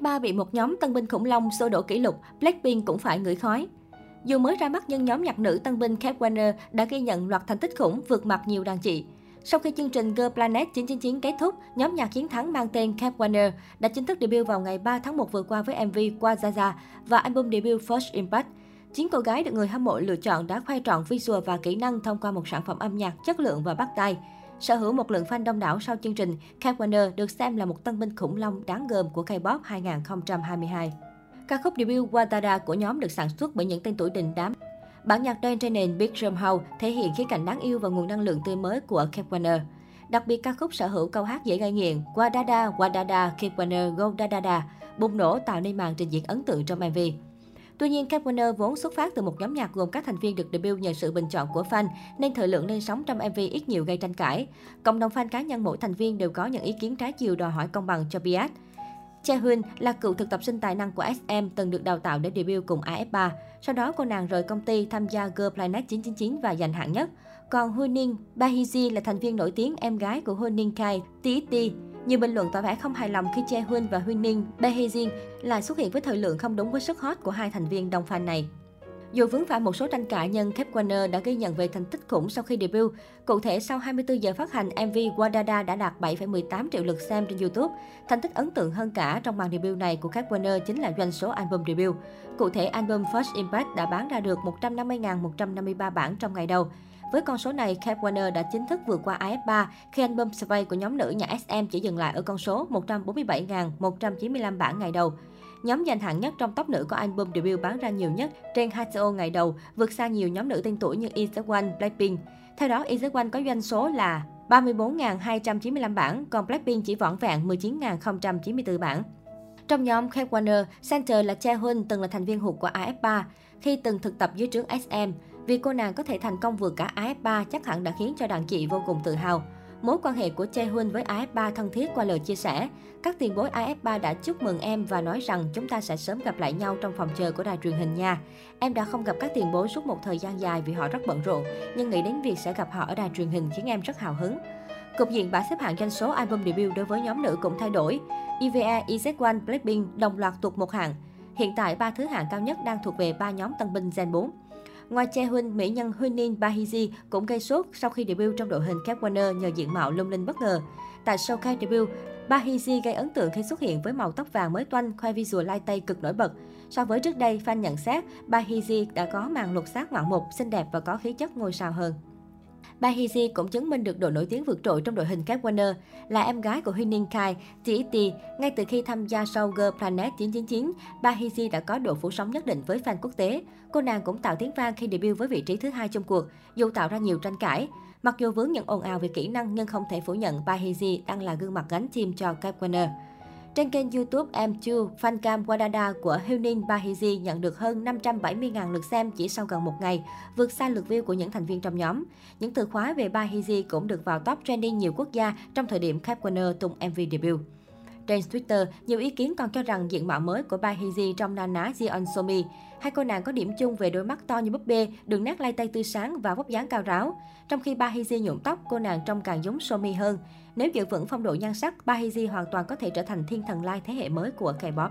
F3 bị một nhóm tân binh khủng long xô đổ kỷ lục, Blackpink cũng phải ngửi khói. Dù mới ra mắt nhưng nhóm nhạc nữ tân binh Cap Warner đã ghi nhận loạt thành tích khủng vượt mặt nhiều đàn chị. Sau khi chương trình Girl Planet 999 kết thúc, nhóm nhạc chiến thắng mang tên Cap Warner đã chính thức debut vào ngày 3 tháng 1 vừa qua với MV Qua Zaza và album debut First Impact. Chín cô gái được người hâm mộ lựa chọn đã khoe trọn visual và kỹ năng thông qua một sản phẩm âm nhạc chất lượng và bắt tay. Sở hữu một lượng fan đông đảo sau chương trình, Cap Warner được xem là một tân binh khủng long đáng gờm của K-pop 2022. Ca khúc debut Watada của nhóm được sản xuất bởi những tên tuổi đình đám. Bản nhạc đen trên nền Big Drum House thể hiện khía cạnh đáng yêu và nguồn năng lượng tươi mới của Cap Warner. Đặc biệt ca khúc sở hữu câu hát dễ gây nghiện Wadada, Wadada, Cap Warner, Go Dadada, bùng nổ tạo nên màn trình diễn ấn tượng trong MV. Tuy nhiên, Cap Warner vốn xuất phát từ một nhóm nhạc gồm các thành viên được debut nhờ sự bình chọn của fan, nên thời lượng lên sóng trong MV ít nhiều gây tranh cãi. Cộng đồng fan cá nhân mỗi thành viên đều có những ý kiến trái chiều đòi hỏi công bằng cho Biat. Chaehoon là cựu thực tập sinh tài năng của SM từng được đào tạo để debut cùng AF3. Sau đó cô nàng rời công ty tham gia Girl Planet 999 và giành hạng nhất. Còn Huning Bahizi là thành viên nổi tiếng em gái của Huning Kai, TXT. Nhiều bình luận tỏ vẻ không hài lòng khi Chaehoon và Huning Bahizi lại xuất hiện với thời lượng không đúng với sức hot của hai thành viên đồng fan này. Dù vướng phải một số tranh cãi nhưng Kep Warner đã ghi nhận về thành tích khủng sau khi debut. Cụ thể, sau 24 giờ phát hành, MV Wadada đã đạt 7,18 triệu lượt xem trên YouTube. Thành tích ấn tượng hơn cả trong màn debut này của Kep Warner chính là doanh số album debut. Cụ thể, album First Impact đã bán ra được 150.153 bản trong ngày đầu. Với con số này, Cap Warner đã chính thức vượt qua AF3 khi album Survey của nhóm nữ nhà SM chỉ dừng lại ở con số 147.195 bản ngày đầu. Nhóm giành hạng nhất trong top nữ có album debut bán ra nhiều nhất trên HTO ngày đầu, vượt xa nhiều nhóm nữ tên tuổi như IZ*ONE, Blackpink. Theo đó, IZ*ONE có doanh số là 34.295 bản, còn Blackpink chỉ vỏn vẹn 19.094 bản. Trong nhóm Kate Warner, center là Chaehoon từng là thành viên hụt của AF3, khi từng thực tập dưới trướng SM việc cô nàng có thể thành công vượt cả AF3 chắc hẳn đã khiến cho đàn chị vô cùng tự hào. Mối quan hệ của Che Huynh với AF3 thân thiết qua lời chia sẻ. Các tiền bối AF3 đã chúc mừng em và nói rằng chúng ta sẽ sớm gặp lại nhau trong phòng chờ của đài truyền hình nha. Em đã không gặp các tiền bối suốt một thời gian dài vì họ rất bận rộn, nhưng nghĩ đến việc sẽ gặp họ ở đài truyền hình khiến em rất hào hứng. Cục diện bảng xếp hạng doanh số album debut đối với nhóm nữ cũng thay đổi. EVA, EZ1, Blackpink đồng loạt tụt một hạng. Hiện tại, ba thứ hạng cao nhất đang thuộc về ba nhóm tân binh Gen 4. Ngoài Che Huynh, mỹ nhân Hunin bahiji cũng gây sốt sau khi debut trong đội hình Cap Warner nhờ diện mạo lung linh bất ngờ. Tại showcase debut, bahiji gây ấn tượng khi xuất hiện với màu tóc vàng mới toanh, khoe visual lai tây cực nổi bật. So với trước đây, fan nhận xét bahiji đã có màn lột xác ngoạn mục, xinh đẹp và có khí chất ngôi sao hơn. Bahizi cũng chứng minh được độ nổi tiếng vượt trội trong đội hình Cap Warner, là em gái của Hyunin Kai, TXT. Ngay từ khi tham gia show Girl Planet 999, Bahizi đã có độ phủ sóng nhất định với fan quốc tế. Cô nàng cũng tạo tiếng vang khi debut với vị trí thứ hai trong cuộc, dù tạo ra nhiều tranh cãi. Mặc dù vướng những ồn ào về kỹ năng nhưng không thể phủ nhận Bahizi đang là gương mặt gánh team cho Cap Warner. Trên kênh YouTube M2, fancam Wadada của Hunin Bahiji nhận được hơn 570.000 lượt xem chỉ sau gần một ngày, vượt xa lượt view của những thành viên trong nhóm. Những từ khóa về Bahiji cũng được vào top trending nhiều quốc gia trong thời điểm Cap Warner tung MV debut. Trên Twitter, nhiều ý kiến còn cho rằng diện mạo mới của Bahiji trong na ná Jeon Somi. Hai cô nàng có điểm chung về đôi mắt to như búp bê, đường nét lai tay tươi sáng và vóc dáng cao ráo. Trong khi Bahiji nhuộm tóc, cô nàng trông càng giống Somi hơn. Nếu giữ vững phong độ nhan sắc, Bahizi hoàn toàn có thể trở thành thiên thần lai thế hệ mới của K-pop.